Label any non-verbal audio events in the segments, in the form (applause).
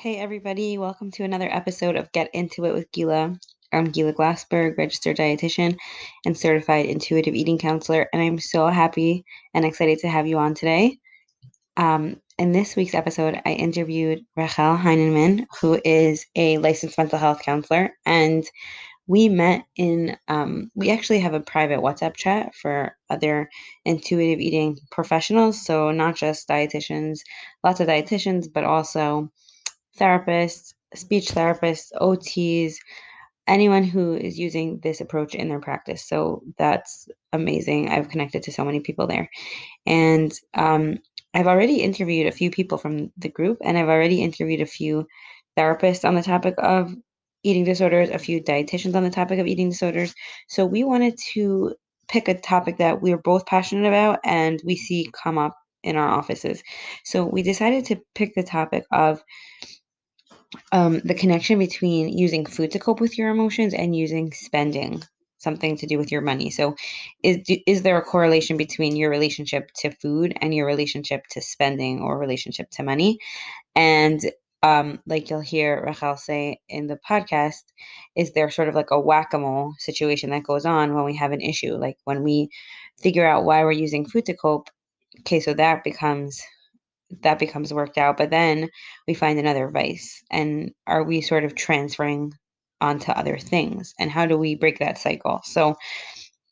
Hey, everybody, welcome to another episode of Get Into It with Gila. I'm Gila Glassberg, registered dietitian and certified intuitive eating counselor, and I'm so happy and excited to have you on today. Um, in this week's episode, I interviewed Rachel Heinemann, who is a licensed mental health counselor, and we met in, um, we actually have a private WhatsApp chat for other intuitive eating professionals, so not just dietitians, lots of dietitians, but also therapists, speech therapists, OTs, anyone who is using this approach in their practice. So that's amazing. I've connected to so many people there. And um, I've already interviewed a few people from the group, and I've already interviewed a few therapists on the topic of eating disorders, a few dietitians on the topic of eating disorders. So we wanted to pick a topic that we are both passionate about and we see come up in our offices. So we decided to pick the topic of um, the connection between using food to cope with your emotions and using spending something to do with your money. So, is is there a correlation between your relationship to food and your relationship to spending or relationship to money? And um, like you'll hear Rachel say in the podcast, is there sort of like a whack a mole situation that goes on when we have an issue? Like when we figure out why we're using food to cope, okay, so that becomes that becomes worked out but then we find another vice and are we sort of transferring onto other things? And how do we break that cycle? So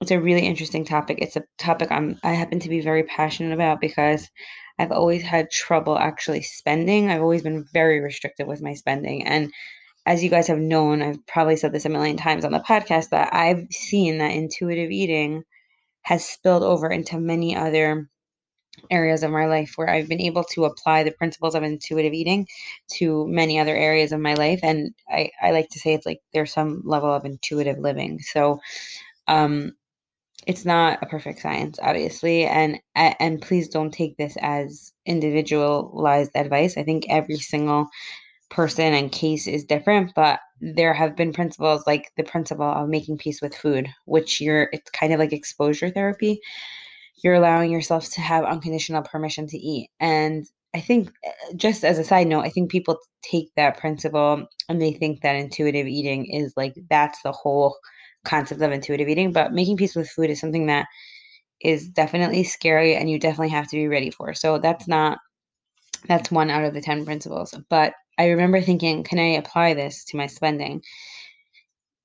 it's a really interesting topic. It's a topic i'm i happen to be very passionate about because i've always had trouble actually spending. I've always been very restrictive with my spending and as you guys have known i've probably said this a million times on the podcast that i've seen that intuitive eating has spilled over into many other areas of my life where I've been able to apply the principles of intuitive eating to many other areas of my life. And I, I like to say it's like there's some level of intuitive living. So um it's not a perfect science, obviously, and and please don't take this as individualized advice. I think every single person and case is different, but there have been principles like the principle of making peace with food, which you're it's kind of like exposure therapy you're allowing yourself to have unconditional permission to eat. And I think, eh, just as a side note, I think people take that principle and they think that intuitive eating is like that's the whole concept of intuitive eating. But making peace with food is something that is definitely scary and you definitely have to be ready for. So that's not, that's one out of the 10 principles. But I remember thinking, can I apply this to my spending?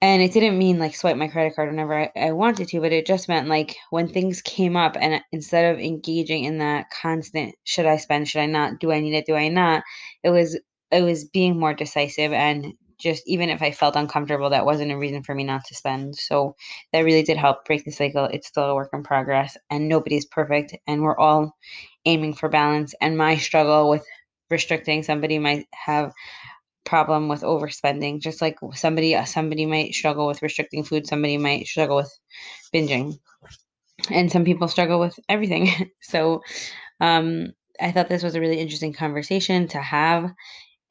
And it didn't mean like swipe my credit card whenever I, I, wanted to, but it just meant like when things came up and instead of engaging in that constant should I spend, should I not, do I need it, do I not, it was it was being more decisive and just even if I felt uncomfortable, that wasn't a reason for me not to spend. So that really did help break the cycle. It's still a work in progress and nobody's perfect and we're all aiming for balance. And my struggle with restricting somebody might have problem with overspending just like somebody uh, somebody might struggle with restricting food somebody might struggle with binging. And some people struggle with everything. (laughs) So um, i thought this was a really interesting conversation to have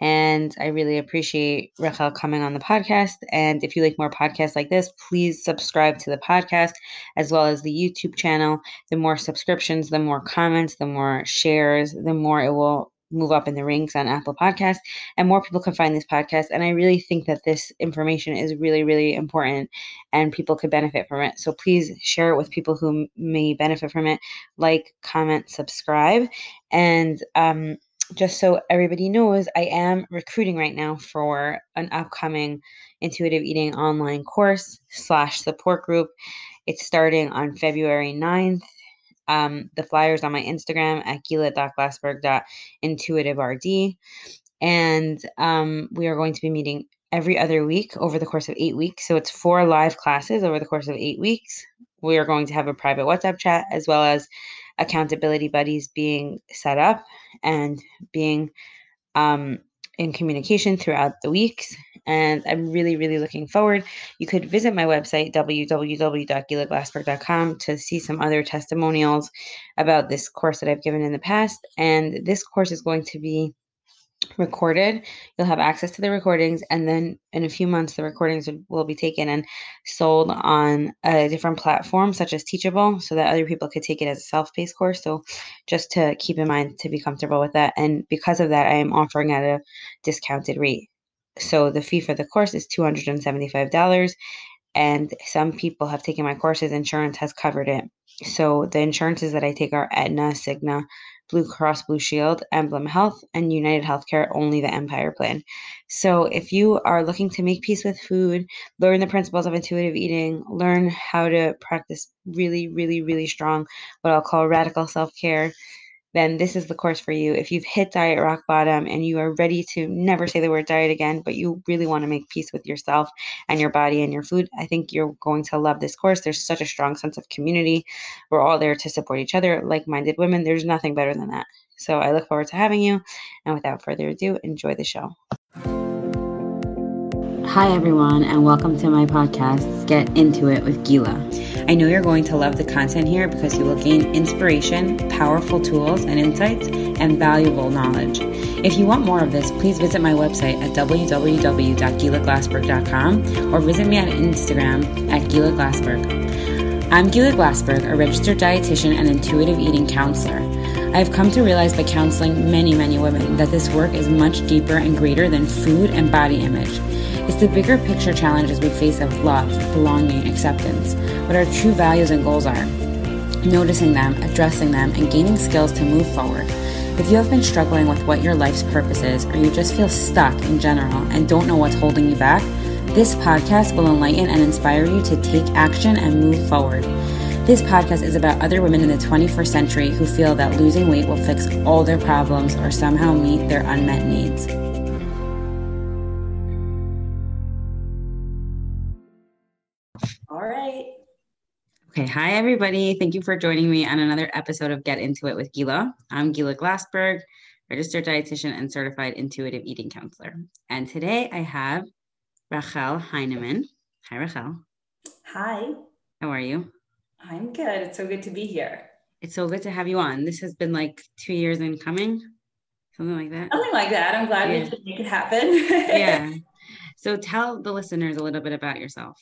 and i really appreciate rachel coming on the podcast. And if you like more podcasts like this please subscribe to the podcast as well as the youtube channel. The more subscriptions the more comments the more shares the more it will move up in the ranks on Apple Podcasts and more people can find this podcast. And I really think that this information is really, really important and people could benefit from it. So please share it with people who may benefit from it. Like, comment, subscribe. And um, just so everybody knows, I am recruiting right now for an upcoming intuitive eating online course slash support group. It's starting on February 9th um, the flyers on my Instagram at gila.glassberg.intuitiverd. And um, we are going to be meeting every other week over the course of eight weeks. So it's four live classes over the course of eight weeks. We are going to have a private WhatsApp chat as well as accountability buddies being set up and being um, in communication throughout the weeks and I'm really, really looking forward. You could visit my website, www.gilaglassberg.com, to see some other testimonials about this course that I've given in the past. And this course is going to be recorded. You'll have access to the recordings, and then in a few months, the recordings will be taken and sold on a different platform, such as Teachable, so that other people could take it as a self paced course. So, just to keep in mind to be comfortable with that. And because of that, I am offering at a discounted rate. So, the fee for the course is $275, and some people have taken my courses, insurance has covered it. So, the insurances that I take are Aetna, Cigna, Blue Cross Blue Shield, Emblem Health, and United Healthcare, only the Empire plan. So, if you are looking to make peace with food, learn the principles of intuitive eating, learn how to practice really, really, really strong, what I'll call radical self care, then this is the course for you. If you've hit diet rock bottom and you are ready to never say the word diet again, but you really want to make peace with yourself and your body and your food, I think you're going to love this course. There's such a strong sense of community. We're all there to support each other, like minded women. There's nothing better than that. So I look forward to having you. And without further ado, enjoy the show. Hi, everyone, and welcome to my podcast, Get Into It with Gila. I know you're going to love the content here because you will gain inspiration, powerful tools and insights, and valuable knowledge. If you want more of this, please visit my website at www.gilaglassberg.com or visit me on Instagram at Gila Glassberg. I'm Gila Glassberg, a registered dietitian and intuitive eating counselor. I have come to realize by counseling many, many women that this work is much deeper and greater than food and body image. It's the bigger picture challenges we face of love, belonging, acceptance, what our true values and goals are. Noticing them, addressing them, and gaining skills to move forward. If you have been struggling with what your life's purpose is, or you just feel stuck in general and don't know what's holding you back, this podcast will enlighten and inspire you to take action and move forward. This podcast is about other women in the 21st century who feel that losing weight will fix all their problems or somehow meet their unmet needs. All right. Okay, hi everybody. Thank you for joining me on another episode of Get Into It with Gila. I'm Gila Glassberg, registered dietitian and certified intuitive eating counselor. And today I have Rachel Heineman. Hi, Rachel. Hi. How are you? I'm good. It's so good to be here. It's so good to have you on. This has been like two years in coming, something like that. Something like that. I'm glad yeah. we could make it happen. (laughs) yeah. So tell the listeners a little bit about yourself.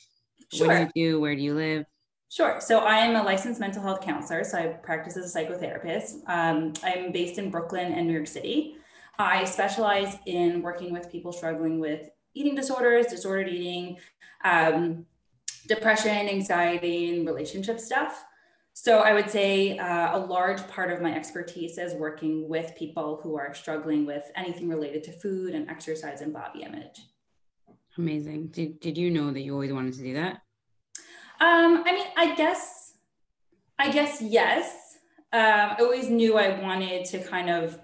Sure. What do you do? Where do you live? Sure. So I am a licensed mental health counselor. So I practice as a psychotherapist. Um, I'm based in Brooklyn and New York City. I specialize in working with people struggling with eating disorders, disordered eating, um, depression, anxiety, and relationship stuff. So I would say uh, a large part of my expertise is working with people who are struggling with anything related to food and exercise and body image. Amazing. Did, did you know that you always wanted to do that? Um, I mean, I guess, I guess yes. Um, I always knew I wanted to kind of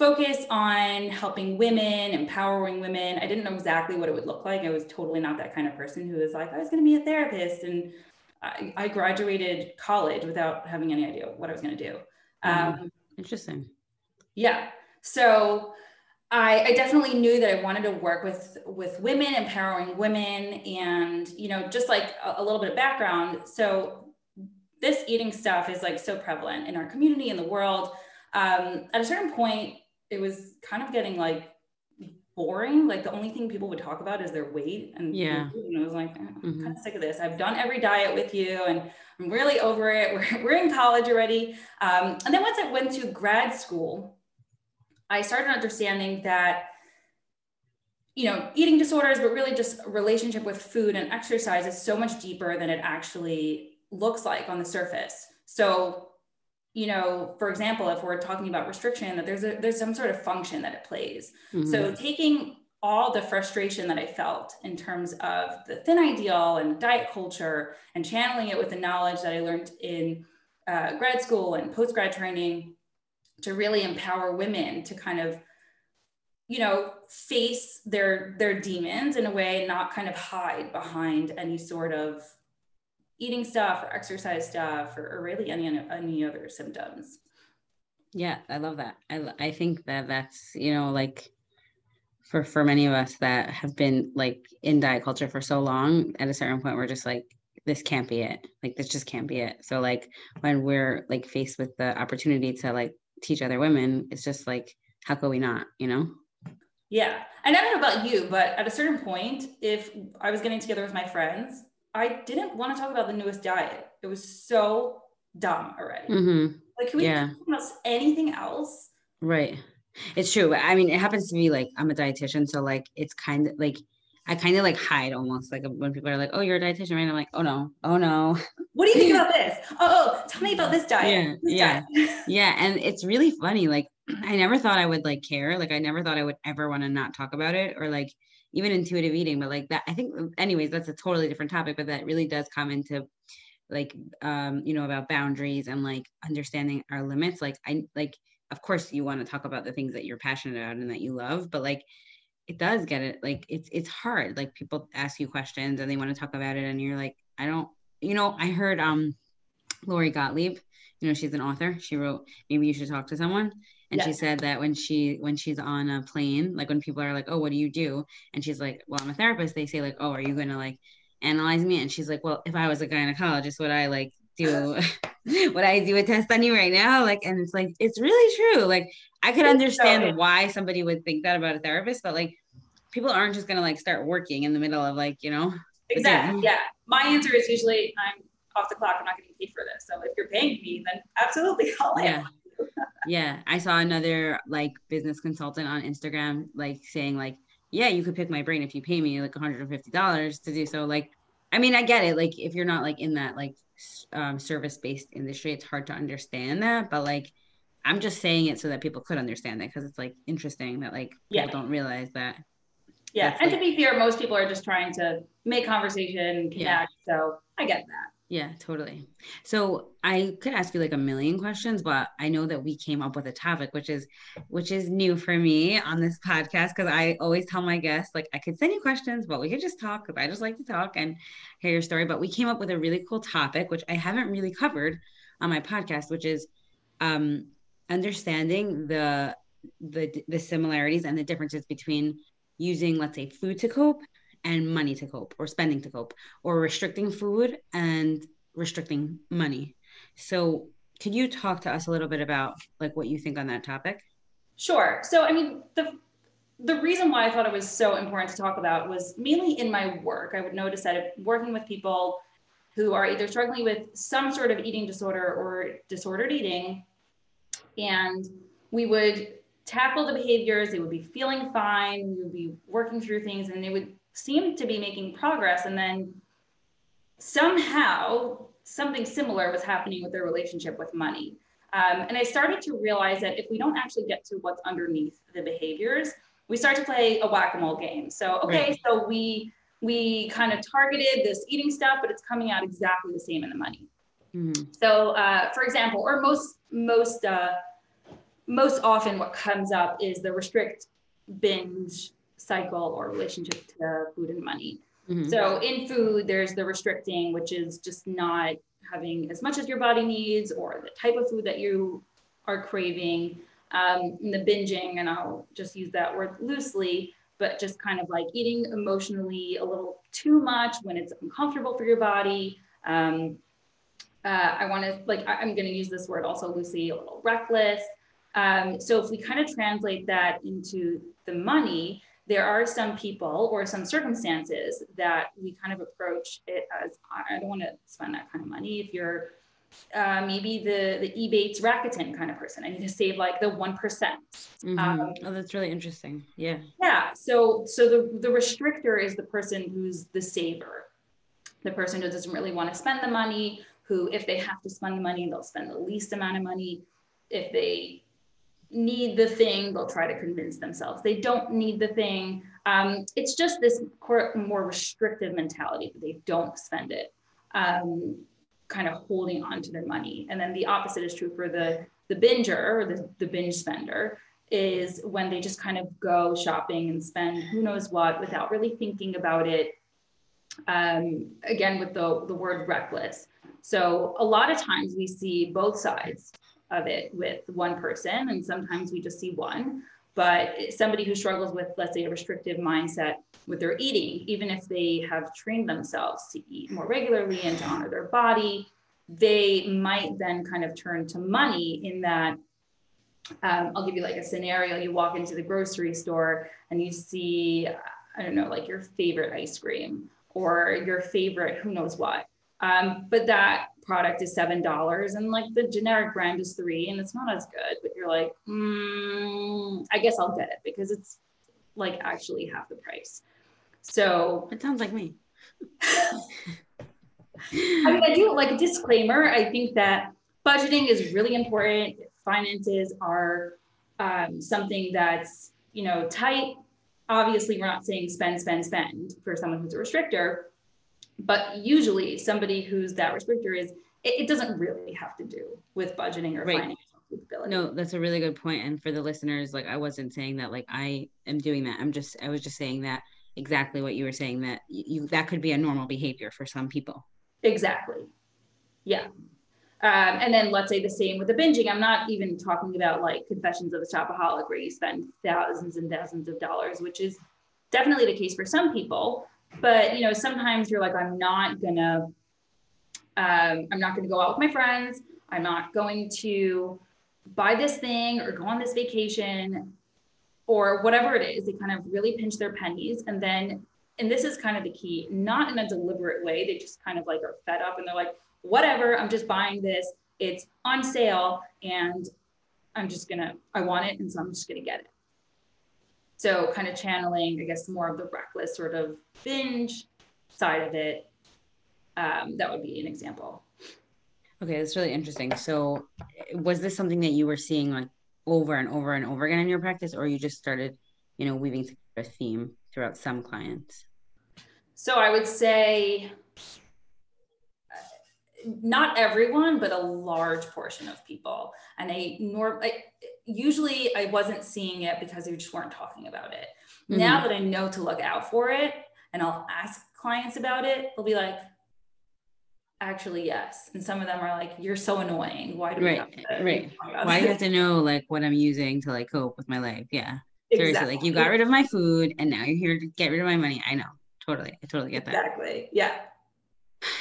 focus on helping women, empowering women. I didn't know exactly what it would look like. I was totally not that kind of person who was like, I was going to be a therapist. And I, I, graduated college without having any idea what I was going to do. Um, Interesting. Yeah. So I, I, definitely knew that I wanted to work with with women, empowering women, and you know, just like a, a, little bit of background. So this eating stuff is like so prevalent in our community in the world. Um, at a certain point, it was kind of getting like boring. Like the only thing people would talk about is their weight, and yeah, and I was like, I'm mm-hmm. kind of sick of this. I've done every diet with you, and I'm really over it. (laughs) We're we're in college already. Um, and then once I went to grad school I started understanding that, you know, eating disorders, but really just relationship with food and exercise is so much deeper than it actually looks like on the surface. So, you know, for example, if we're talking about restriction, that there's a there's some sort of function that it plays. Mm-hmm. So taking all the frustration that I felt in terms of the thin ideal and diet culture and channeling it with the knowledge that I learned in uh, grad school and post grad training to really empower women to kind of you know face their their demons in a way not kind of hide behind any sort of eating stuff or exercise stuff or, or really any any other symptoms yeah i love that i i think that that's you know like for for many of us that have been like in diet culture for so long at a certain point we're just like this can't be it like this just can't be it so like when we're like faced with the opportunity to like teach other women it's just like how could we not, you know? Yeah. And I don't know about you, but at a certain point, if I was getting together with my friends, I didn't want to talk about the newest diet. It was so dumb already. Mm-hmm. Like, can we yeah. talk about anything else? Right. It's true. I mean, it happens to me like I'm a dietitian. So, like, it's kind of like, I kind of like hide almost like when people are like, "Oh, you're a dietitian," right? I'm like, "Oh no, oh no." What do you think (laughs) about this? Oh, oh tell me about this diet. Yeah, this yeah, diet. (laughs) yeah. And it's really funny. Like, (clears throat) I never thought I would like care. Like, I never thought I would ever want to not talk about it or like even intuitive eating. But like that, I think, anyways, that's a totally different topic. But that really does come into like, um, you know, about boundaries and like understanding our limits. Like, I like, of course, you want to talk about the things that you're passionate about and that you love, but like it does get it like it's it's hard like people ask you questions and they want to talk about it and you're like i don't you know i heard um lori gottlieb you know she's an author she wrote maybe you should talk to someone and she said that when she when she's on a plane like when people are like oh what do you do? And she's like well i'm a therapist. They say like oh are you gonna like analyze me? And she's like well if i was a gynecologist would i like do (laughs) would i do a test on you right now? Like and it's like it's really true. Like i could understand so, why somebody would think that about a therapist but like people aren't just gonna like start working in the middle of like you know exactly yeah. My answer is usually i'm off the clock i'm not getting paid for this. So if you're paying me then absolutely (laughs) I'll yeah yeah i saw another like business consultant on instagram like saying like yeah you could pick my brain if you pay me like $150 to do so like i mean i get it like if you're not like in that like um, service based industry it's hard to understand that but like i'm just saying it so that people could understand it because it's like interesting that like people yeah. don't realize that yeah. and to be fair, most people are just trying to make conversation, connect. Yeah. So I get that. Yeah, totally. So I could ask you like a million questions, but I know that we came up with a topic which is which is new for me on this podcast because I always tell my guests like I could send you questions, but we could just talk because I just like to talk and hear your story. But we came up with a really cool topic which I haven't really covered on my podcast, which is um, understanding the the the similarities and the differences between using, let's say, food to cope and money to cope, or spending to cope, or restricting food and restricting money. So, could you talk to us a little bit about like what you think on that topic? Sure. So, I mean, the the reason why I thought it was so important to talk about was mainly in my work. I would notice that working with people who are either struggling with some sort of eating disorder or disordered eating, and we would tackle the behaviors, they would be feeling fine, we would be working through things, and they would seem to be making progress. And then somehow something similar was happening with their relationship with money. Um, and I started to realize that if we don't actually get to what's underneath the behaviors, we start to play a whack-a-mole game. So, okay, right. so we we kind of targeted this eating stuff, but it's coming out exactly the same in the money. Mm-hmm. So, uh, for example, or most most uh, most often what comes up is the restrict binge cycle or relationship to food and money. Mm-hmm. So in food, there's the restricting, which is just not having as much as your body needs or the type of food that you are craving. Um, the binging, and I'll just use that word loosely, but just kind of like eating emotionally a little too much when it's uncomfortable for your body. Um, uh, I want to like I, I'm going to use this word also loosely, a little reckless. Um, so if we kind of translate that into the money, there are some people or some circumstances that we kind of approach it as I don't want to spend that kind of money. If you're uh, maybe the the Ebates Rakuten kind of person, I need to save like the one mm-hmm. um, oh, that's really interesting. Yeah. Yeah. So so the the restrictor is the person who's the saver, the person who doesn't really want to spend the money. Who, if they have to spend the money, they'll spend the least amount of money. If they need the thing, they'll try to convince themselves they don't need the thing. Um, it's just this more restrictive mentality that they don't spend it, um, kind of holding on to their money. And then the opposite is true for the the binger or the, the binge spender is when they just kind of go shopping and spend who knows what without really thinking about it. Um, again, with the, the word reckless. So a lot of times we see both sides of it with one person, and sometimes we just see one. But somebody who struggles with, let's say, a restrictive mindset with their eating, even if they have trained themselves to eat more regularly and to honor their body, they might then kind of turn to money in that um, I'll give you like a scenario. You walk into the grocery store and you see, I don't know, like your favorite ice cream or your favorite who knows what. Um, but that product is seven dollars and like the generic brand is three and it's not as good. But you're like, mm, I guess I'll get it because it's like actually half the price. So it sounds like me. (laughs) I mean, I do like a disclaimer. I think that budgeting is really important. Finances are um, something that's you know tight. Obviously, we're not saying spend, spend, spend for someone who's a restrictor, but usually somebody who's that restrictor is it, it doesn't really have to do with budgeting or right. financial capability. No, that's a really good point. And for the listeners, like I wasn't saying that like I am doing that. I'm just I was just saying that exactly what you were saying that you that could be a normal behavior for some people. Exactly. Yeah. Um, and then let's say the same with the binging. I'm not even talking about like Confessions of a Shopaholic where you spend thousands and thousands of dollars, which is definitely the case for some people. But you know, sometimes you're like, I'm not gonna, um, I'm not gonna go out with my friends. I'm not going to buy this thing or go on this vacation or whatever it is. They kind of really pinch their pennies, and then, and this is kind of the key, not in a deliberate way. They just kind of like are fed up and they're like, whatever, I'm just buying this. It's on sale and I'm just gonna, I want it. And so I'm just gonna get it. So kind of channeling, I guess, more of the reckless sort of binge side of it. Um, that would be an example. Okay, that's really interesting. So was this something that you were seeing like over and over and over again in your practice, or you just started, you know, weaving a theme throughout some clients? So I would say not everyone, but a large portion of people. And I norm I, usually I wasn't seeing it because they just weren't talking about it. Mm-hmm. Now that I know to look out for it and I'll ask clients about it, they'll be like, actually yes. And some of them are like, you're so annoying. Why do right, we have to right. Why do you have to know like what I'm using to like cope with my life? Yeah. Exactly. Seriously, like you got rid of my food and now you're here to get rid of my money. I know. Totally. I totally get that. Exactly. Yeah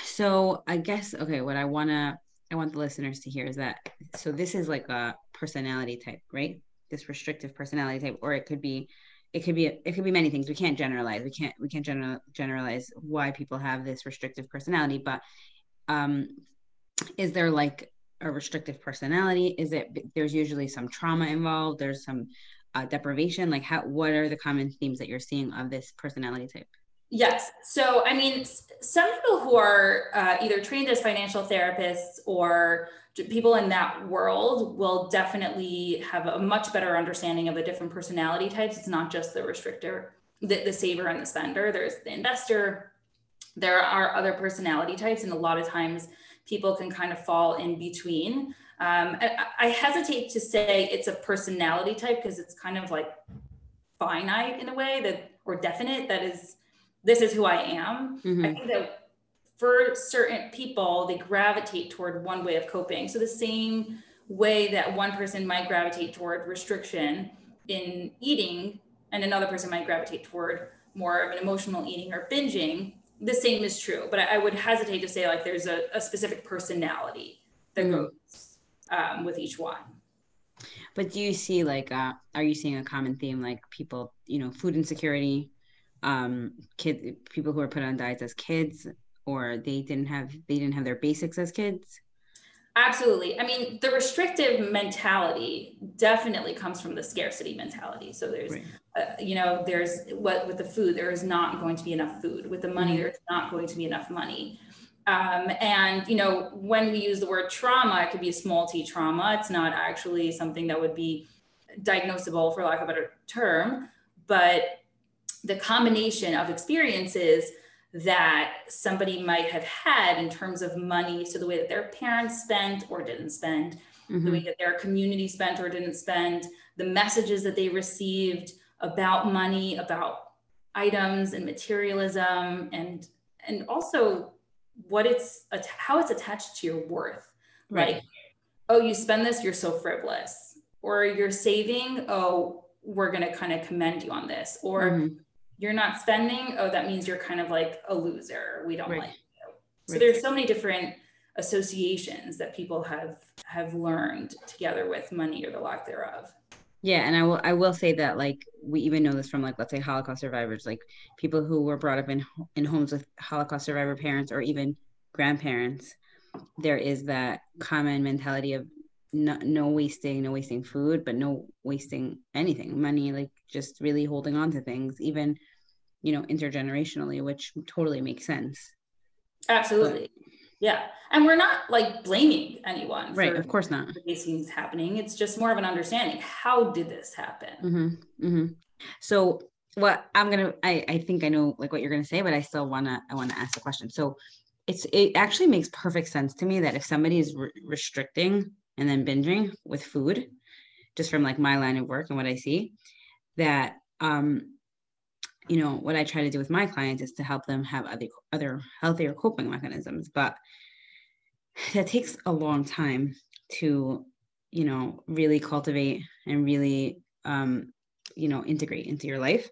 so I guess okay, what I wanna I want the listeners to hear is that so this is like a personality type, right? This restrictive personality type, or it could be it could be it could be many things. We can't generalize. We can't we can't general, generalize why people have this restrictive personality. But um, is there like a restrictive personality? Is it there's usually some trauma involved? There's some uh, deprivation. Like how what are the common themes that you're seeing of this personality type? Yes. So, I mean, some people who are uh, either trained as financial therapists or people in that world will definitely have a much better understanding of the different personality types. It's not just the restrictor, the, the saver, and the spender. There's the investor. There are other personality types, and a lot of times people can kind of fall in between. Um, I, I hesitate to say it's a personality type because it's kind of like finite in a way that or definite that is this is who I am. Mm-hmm. I think that for certain people, they gravitate toward one way of coping. So the same way that one person might gravitate toward restriction in eating, and another person might gravitate toward more of an emotional eating or binging, the same is true. But I, I would hesitate to say like there's a, a specific personality that mm-hmm. goes um, with each one. But do you see like, uh, are you seeing a common theme like people, you know, food insecurity, um kid people who were put on diets as kids or they didn't have they didn't have their basics as kids? Absolutely. I mean the restrictive mentality definitely comes from the scarcity mentality. So there's right. uh, you know there's what with the food there is not going to be enough food. With the money mm-hmm. there's not going to be enough money. Um, and you know when we use the word trauma it could be a small t trauma. It's not actually something that would be diagnosable for lack of a better term. But the combination of experiences that somebody might have had in terms of money. So the way that their parents spent or didn't spend, mm-hmm. the way that their community spent or didn't spend, the messages that they received about money, about items and materialism, and and also what it's how it's attached to your worth. Right. Like, oh, you spend this, you're so frivolous, or you're saving. Oh, we're going to kind of commend you on this, or mm-hmm you're not spending, oh, that means you're kind of like a loser. We don't right. like you. So right. there's so many different associations that people have have learned together with money or the lack thereof. Yeah, and I will I will say that like we even know this from like let's say Holocaust survivors, like people who were brought up in in homes with Holocaust survivor parents or even grandparents, there is that common mentality of no, no wasting, no wasting food, but no wasting anything, money, like just really holding on to things, even you know intergenerationally, which totally makes sense. Absolutely. But, yeah. And we're not like blaming anyone. Right. Of course not. These things happening. It's just more of an understanding. How did this happen? Mm-hmm. Mm-hmm. So what I'm gonna, I, I think I know like what you're gonna say, but I still wanna, I wanna ask a question. So it's, it actually makes perfect sense to me that if somebody is re- restricting and then binging with food, just from like my line of work and what I see, that um, you know what i try to do with my clients is to help them have other other healthier coping mechanisms but that takes a long time to you know really cultivate and really um you know integrate into your life.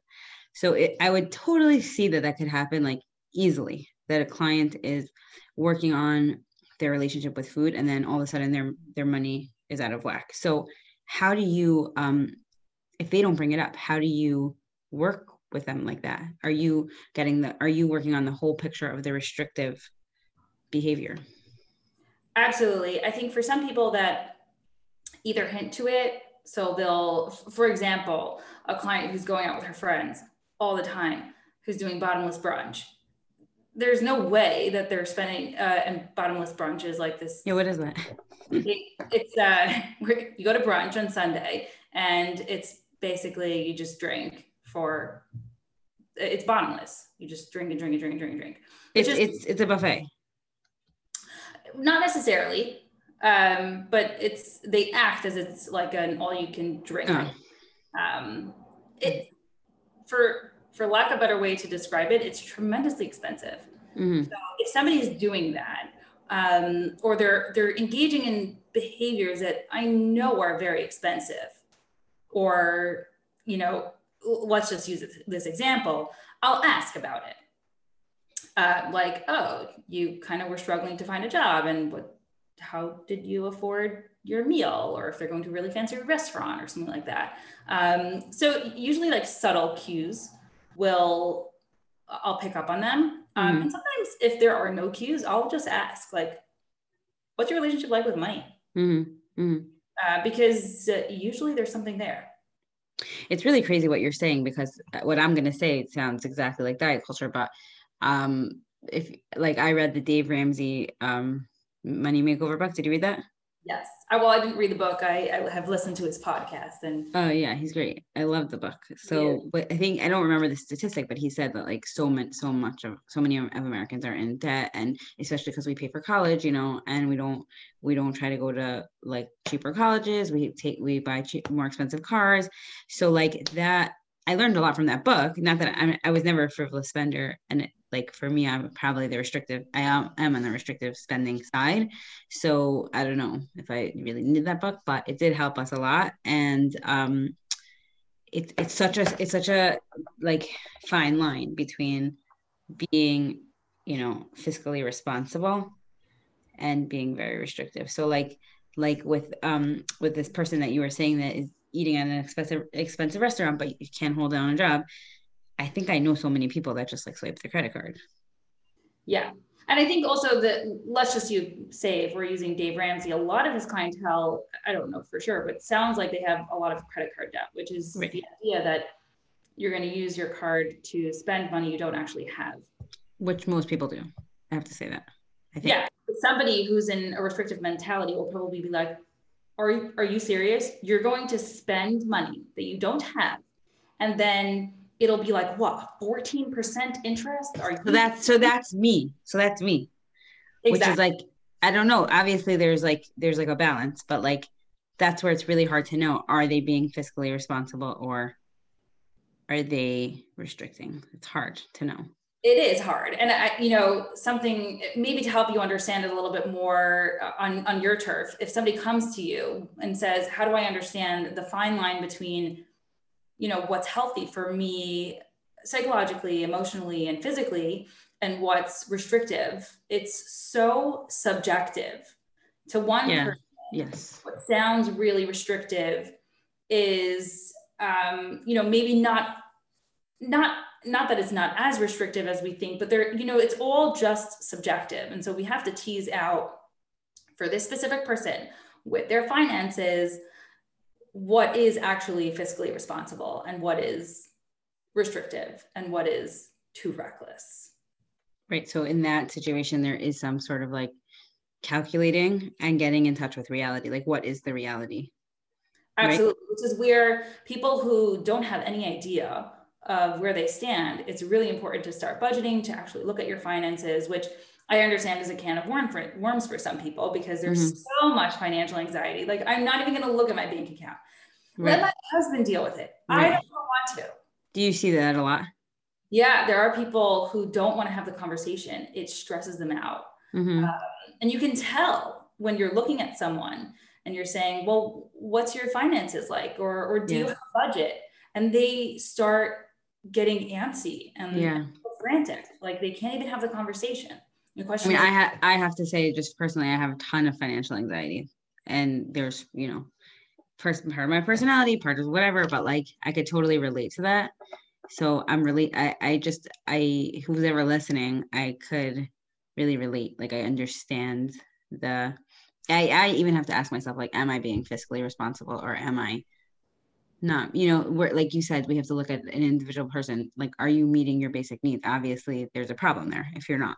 So it, i would totally see that that could happen like easily that a client is working on their relationship with food and then all of a sudden their their money is out of whack. So how do you um if they don't bring it up how do you work with them like that? Are you getting the are you working on the whole picture of the restrictive behavior? Absolutely. I think for some people that either hint to it, so they'll for example, a client who's going out with her friends all the time, who's doing bottomless brunch. There's no way that they're spending uh, and bottomless brunch is like this. Yeah, what is that? (laughs) It, it's uh, (laughs) you go to brunch on Sunday, and it's basically you just drink for it's bottomless. You just drink and drink and drink and drink and drink. It's is, it's it's a buffet. Not necessarily, um, but it's they act as it's like an all you can drink. Oh. Um, it for for lack of a better way to describe it, it's tremendously expensive. Mm-hmm. So if somebody is doing that, um, or they're they're engaging in behaviors that I know are very expensive, or you know let's just use this example, I'll ask about it. Uh, like, oh, you kind of were struggling to find a job, and what? How did you afford your meal? Or if they're going to a really fancy restaurant or something like that. Um, so usually, like subtle cues will I'll pick up on them. Um, mm-hmm. And sometimes, if there are no cues, I'll just ask, like, what's your relationship like with money? Mm-hmm. Mm-hmm. Uh, because uh, usually there's something there it's really crazy what you're saying because uh, what I'm going to say sounds exactly like diet culture, but um, if like I read the Dave Ramsey um, Money Makeover book, did you read that? Yes. I, well, I didn't read the book. I, I have listened to his podcast and. Oh yeah, he's great. I love the book. So, but I think I don't remember the statistic, but he said that like so much, so much of so many of Americans are in debt, and especially because we pay for college, you know, and we don't we don't try to go to like cheaper colleges. We take we buy cheap, more expensive cars. So like that, I learned a lot from that book. Not that I I was never a frivolous spender, and it, like for me i'm probably the restrictive i am, am on the restrictive spending side. So i don't know if i really need that book but it did help us a lot. And um it, it's such a it's such a like fine line between being you know fiscally responsible and being very restrictive. So like like with um with this person that you were saying that is eating at an expensive expensive restaurant but you can't hold down a job I think I know so many people that just like swipe their credit card. Yeah. And I think also that let's just you say if we're using Dave Ramsey, a lot of his clientele, I don't know for sure, but sounds like they have a lot of credit card debt, which is right. the idea that you're going to use your card to spend money you don't actually have. Which most people do. I have to say that. I think. Yeah. Somebody who's in a restrictive mentality will probably be like, are are you serious? You're going to spend money that you don't have. And then it'll be like what 14% interest? Are you so that's so that's me. So that's me. Exactly. which is like i don't know. Obviously there's like there's like a balance but like that's where it's really hard to know are they being fiscally responsible or are they restricting? It's hard to know. It is hard. And I, you know something maybe to help you understand it a little bit more uh, on on your turf if somebody comes to you and says how do i understand the fine line between you know what's healthy for me psychologically emotionally and physically and what's restrictive, it's so subjective to one yeah. person. Yes. What sounds really restrictive is, um, you know, maybe not, not, not that it's not as restrictive as we think, but there, you know, it's all just subjective. And so we have to tease out for this specific person with their finances, what is actually fiscally responsible and what is restrictive and what is too reckless. Right. So in that situation, there is some sort of like calculating and getting in touch with reality. Like, what is the reality? Absolutely. Right? Which is where people who don't have any idea of where they stand, it's really important to start budgeting, to actually look at your finances, which I understand is a can of worm for, worms for some people because there's mm-hmm. so much financial anxiety. Like, I'm not even going to look at my bank account. Right. Let my husband deal with it. Right. I don't want to. Do you see that a lot? Yeah, there are people who don't want to have the conversation. It stresses them out. Mm-hmm. Um, and you can tell when you're looking at someone and you're saying, well, what's your finances like? Or, or do yeah. you have a budget? And they start getting antsy and yeah. frantic. Like they can't even have the conversation. The question I mean, I, ha- I have to say, just personally, I have a ton of financial anxiety. And there's, you know, person part of my personality, part of whatever, but like I could totally relate to that. So I'm really I, I just I who's ever listening, I could really relate. Like I understand the I, I even have to ask myself, like, am I being fiscally responsible or am I not? You know, we're like you said, we have to look at an individual person. Like, are you meeting your basic needs? Obviously, there's a problem there if you're not.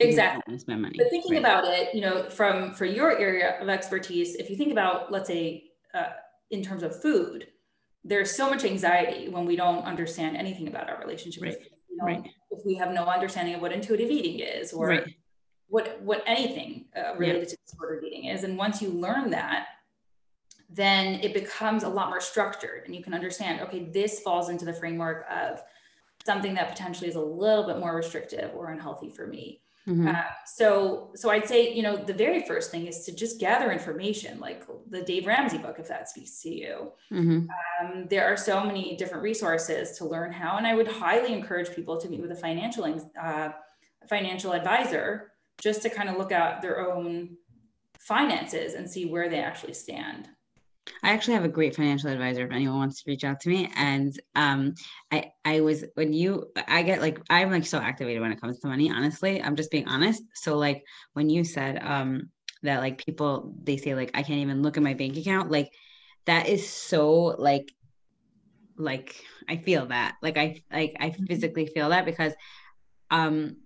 Exactly. Spend money. But thinking right. about it, you know, from for your area of expertise, if you think about, let's say, uh, in terms of food, there's so much anxiety when we don't understand anything about our relationship right. with food. You know, right. If we have no understanding of what intuitive eating is or right. what what anything uh, related yeah. to disordered eating is, and once you learn that, then it becomes a lot more structured, and you can understand. Okay, this falls into the framework of something that potentially is a little bit more restrictive or unhealthy for me Mm-hmm. Uh, so, so I'd say, you know, the very first thing is to just gather information, like the Dave Ramsey book, if that speaks to you. Mm-hmm. Um, there are so many different resources to learn how, and I would highly encourage people to meet with a financial uh, financial advisor just to kind of look at their own finances and see where they actually stand. I actually have a great financial advisor if anyone wants to reach out to me. And um, I I was when you I get like I'm like so activated when it comes to money. Honestly, I'm just being honest. So like when you said um that like people they say like I can't even look at my bank account, like that is so like like I feel that like I like I mm-hmm. physically feel that because um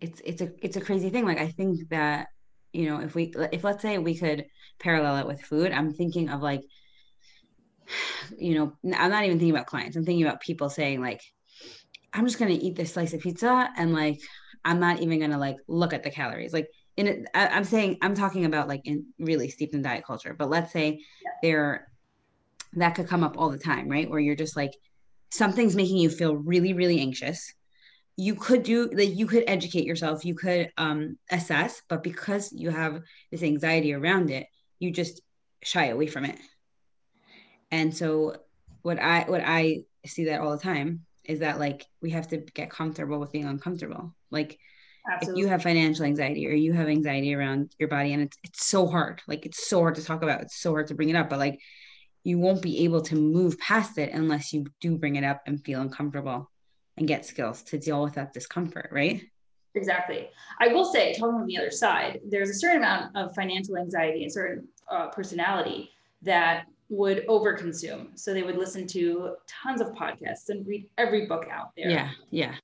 it's it's a it's a crazy thing. Like I think that you know if we if let's say we could parallel it with food. I'm thinking of like you know i'm not even thinking about clients. I'm thinking about people saying like i'm just going to eat this slice of pizza and like i'm not even going to like look at the calories. Like in I, i'm saying i'm talking about like in really steeped in diet culture but let's say there that could come up all the time right? Where you're just like something's making you feel really really anxious. You could do like you could educate yourself you could um assess but because you have this anxiety around it you just shy away from it and so what i what i see that all the time is that like we have to get comfortable with being uncomfortable like Absolutely. if you have financial anxiety or you have anxiety around your body and it's it's so hard like it's so hard to talk about it's so hard to bring it up but like you won't be able to move past it unless you do bring it up and feel uncomfortable and get skills to deal with that discomfort, right? Exactly. I will say, talking on the other side, there's a certain amount of financial anxiety and certain uh, personality that would overconsume. So they would listen to tons of podcasts and read every book out there. Yeah. Yeah.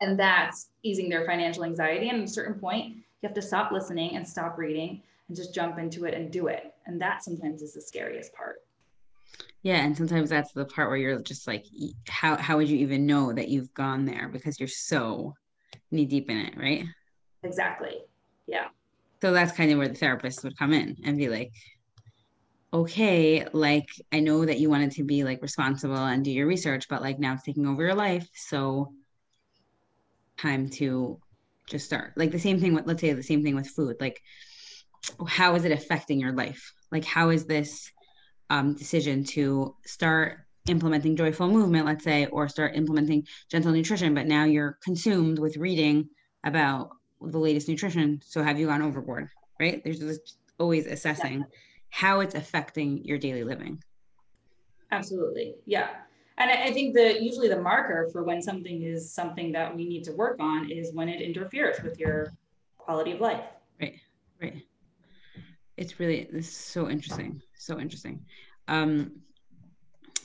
And that's easing their financial anxiety. And at a certain point, you have to stop listening and stop reading and just jump into it and do it. And that sometimes is the scariest part. Yeah, and sometimes that's the part where you're just like, how how would you even know that you've gone there because you're so knee deep in it, right? Exactly. Yeah. So that's kind of where the therapist would come in and be like, okay, like I know that you wanted to be like responsible and do your research, but like now it's taking over your life, so time to just start. Like the same thing with let's say the same thing with food. Like how is it affecting your life? Like how is this um, decision to start implementing joyful movement, let's say, or start implementing gentle nutrition, but now you're consumed with reading about the latest nutrition. So have you gone overboard? Right? There's always assessing yeah. how it's affecting your daily living. Absolutely. Yeah. And I, I think that usually the marker for when something is something that we need to work on is when it interferes with your quality of life. Right. Right. It's really this is so interesting. So interesting. Um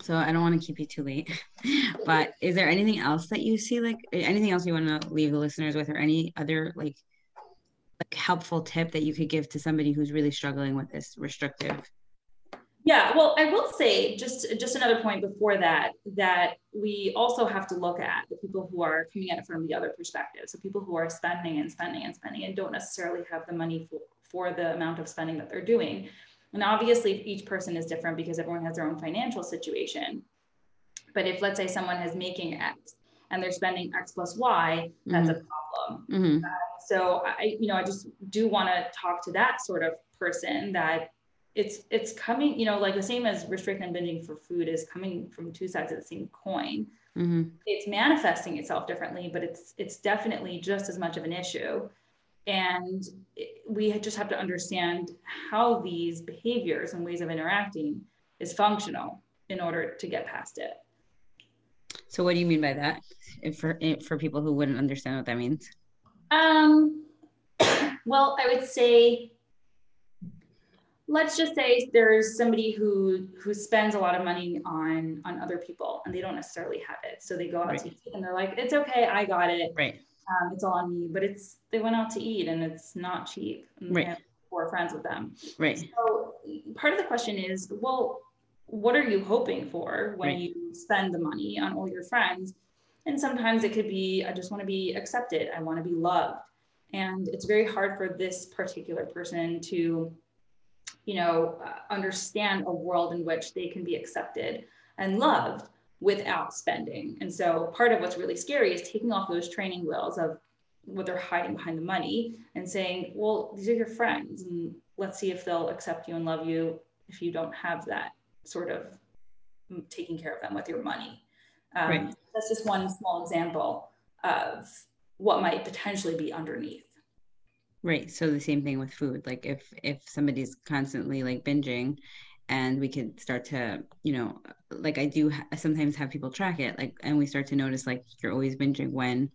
so I don't want to keep you too late. (laughs) but is there anything else that you see like anything else you want to leave the listeners with or any other like like helpful tip that you could give to somebody who's really struggling with this restrictive? Yeah well i will say just just another point before that that we also have to look at the people who are coming at it from the other perspective. So people who are spending and spending and spending and don't necessarily have the money for, for the amount of spending that they're doing and obviously each person is different because everyone has their own financial situation but if let's say someone is making x and they're spending x plus y that's mm-hmm. a problem mm-hmm. uh, so i you know i just do want to talk to that sort of person that it's it's coming you know like the same as restrict and binging for food is coming from two sides of the same coin mm-hmm. it's manifesting itself differently but it's it's definitely just as much of an issue and we just have to understand how these behaviors and ways of interacting is functional in order to get past it. So what do you mean by that? If for for people who wouldn't understand what that means? Um (coughs) well i would say let's just say there's somebody who who spends a lot of money on on other people and they don't necessarily have it. So they go out right. to eat and they're like it's okay i got it. Right um, it's all on me but it's they went out to eat and it's not cheap. And right. Four friends with them. Right. So part of the question is well what are you hoping for when right. you spend the money on all your friends? And sometimes it could be i just want to be accepted. I want to be loved. And it's very hard for this particular person to you know, uh, understand a world in which they can be accepted and loved without spending. And so part of what's really scary is taking off those training wheels of what they're hiding behind the money and saying, well, these are your friends and let's see if they'll accept you and love you if you don't have that sort of taking care of them with your money. Um, right. That's just one small example of what might potentially be underneath. Right. So the same thing with food. Like if if somebody's constantly like binging and we could start to, you know, like I do ha- sometimes have people track it like and we start to notice like you're always binging when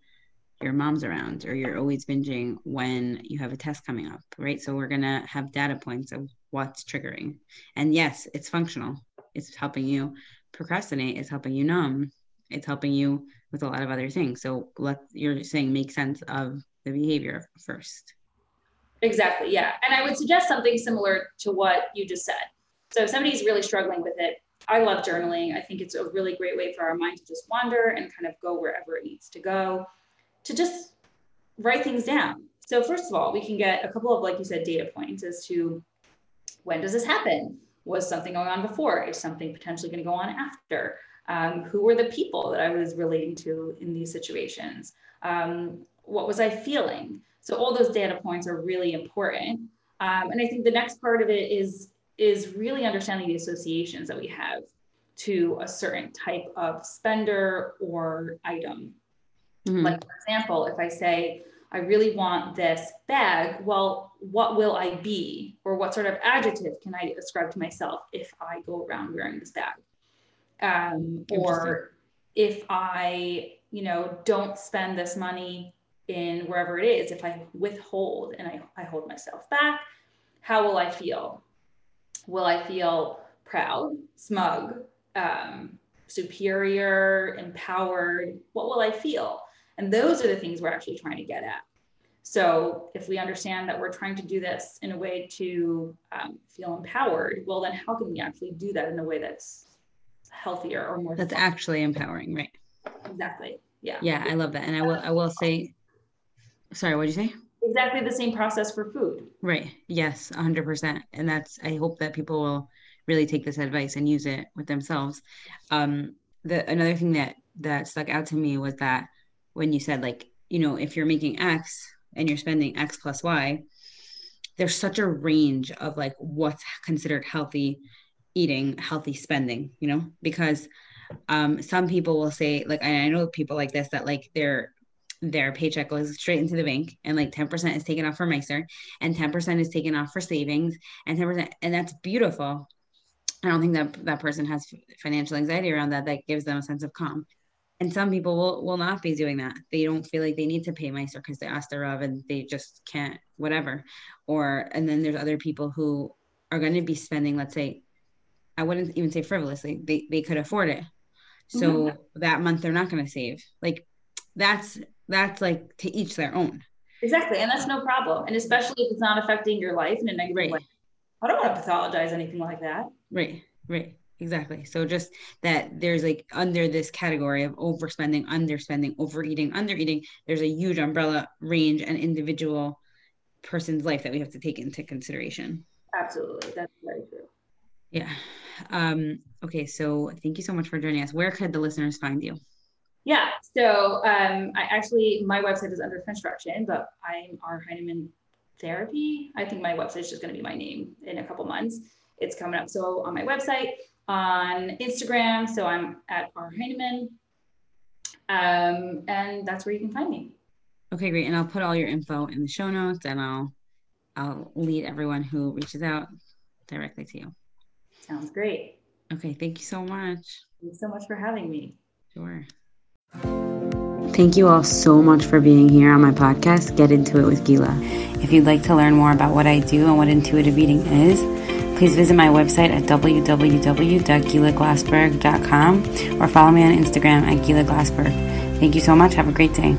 your mom's around or you're always binging when you have a test coming up, right? So we're going to have data points of what's triggering. And yes, it's functional. It's helping you procrastinate, it's helping you numb, it's helping you with a lot of other things. So let you're saying make sense of the behavior first. Exactly. Yeah. And I would suggest something similar to what you just said. So if somebody's really struggling with it, I love journaling. I think it's a really great way for our mind to just wander and kind of go wherever it needs to go, to just write things down. So first of all, we can get a couple of, like you said, data points as to when does this happen? Was something going on before? Is something potentially going to go on after? Um, who were the people that I was relating to in these situations? Um, what was I feeling? So all those data points are really important. Um, and I think the next part of it is, is really understanding the associations that we have to a certain type of spender or item. Mm-hmm. Like for example, if I say, I really want this bag, well, what will I be? Or what sort of adjective can I ascribe to myself if I go around wearing this bag? Um, or if I, you know, don't spend this money in wherever it is, if I withhold and I, I hold myself back, how will I feel? Will I feel proud, smug, um, superior, empowered? What will I feel? And those are the things we're actually trying to get at. So if we understand that we're trying to do this in a way to um, feel empowered, well, then how can we actually do that in a way that's healthier or more? That's fun? actually empowering, right? Exactly. Yeah. Yeah, I love that, and I will. I will say Sorry, what did you say? Exactly the same process for food. Right. Yes, 100%. And that's, I hope that people will really take this advice and use it with themselves. Um, the another thing that that stuck out to me was that when you said like, you know, if you're making X and you're spending X plus Y, there's such a range of like what's considered healthy eating, healthy spending, you know, because Um, some people will say, like, I know people like this that like their their paycheck goes straight into the bank and like 10% is taken off for maaser and 10% is taken off for savings and 10% and that's beautiful. I don't think that that person has financial anxiety around that. That gives them a sense of calm. And some people will, will not be doing that. They don't feel like they need to pay maaser because they asked their of and they just can't, whatever. Or, and then there's other people who are going to be spending, let's say, I wouldn't even say frivolously, they, they could afford it. So mm-hmm. that month they're not going to save. Like that's, that's like to each their own. Exactly. And that's no problem. And especially if it's not affecting your life in a negative right. way. I don't want to pathologize anything like that. Right. Right. Exactly. So just that there's like under this category of overspending, underspending, overeating, undereating, there's a huge umbrella range and individual person's life that we have to take into consideration. Absolutely. That's very true. Yeah. Um, okay. So thank you so much for joining us. Where could the listeners find you? Yeah. So um, I actually, my website is under construction, but I'm R. Heineman Therapy. I think my website is just going to be my name in a couple months. It's coming up. So on my website, on Instagram. So I'm at R Heineman. Um, and that's where you can find me. Okay, great. And I'll put all your info in the show notes and I'll I'll lead everyone who reaches out directly to you. Sounds great. Okay, thank you so much. Thank you so much for having me. Sure. Thank you all so much for being here on my podcast, Get Into It with Gila. If you'd like to learn more about what I do and what intuitive eating is, please visit my website at www.gilaglassberg.com or follow me on Instagram at Gila Glassberg. Thank you so much. Have a great day.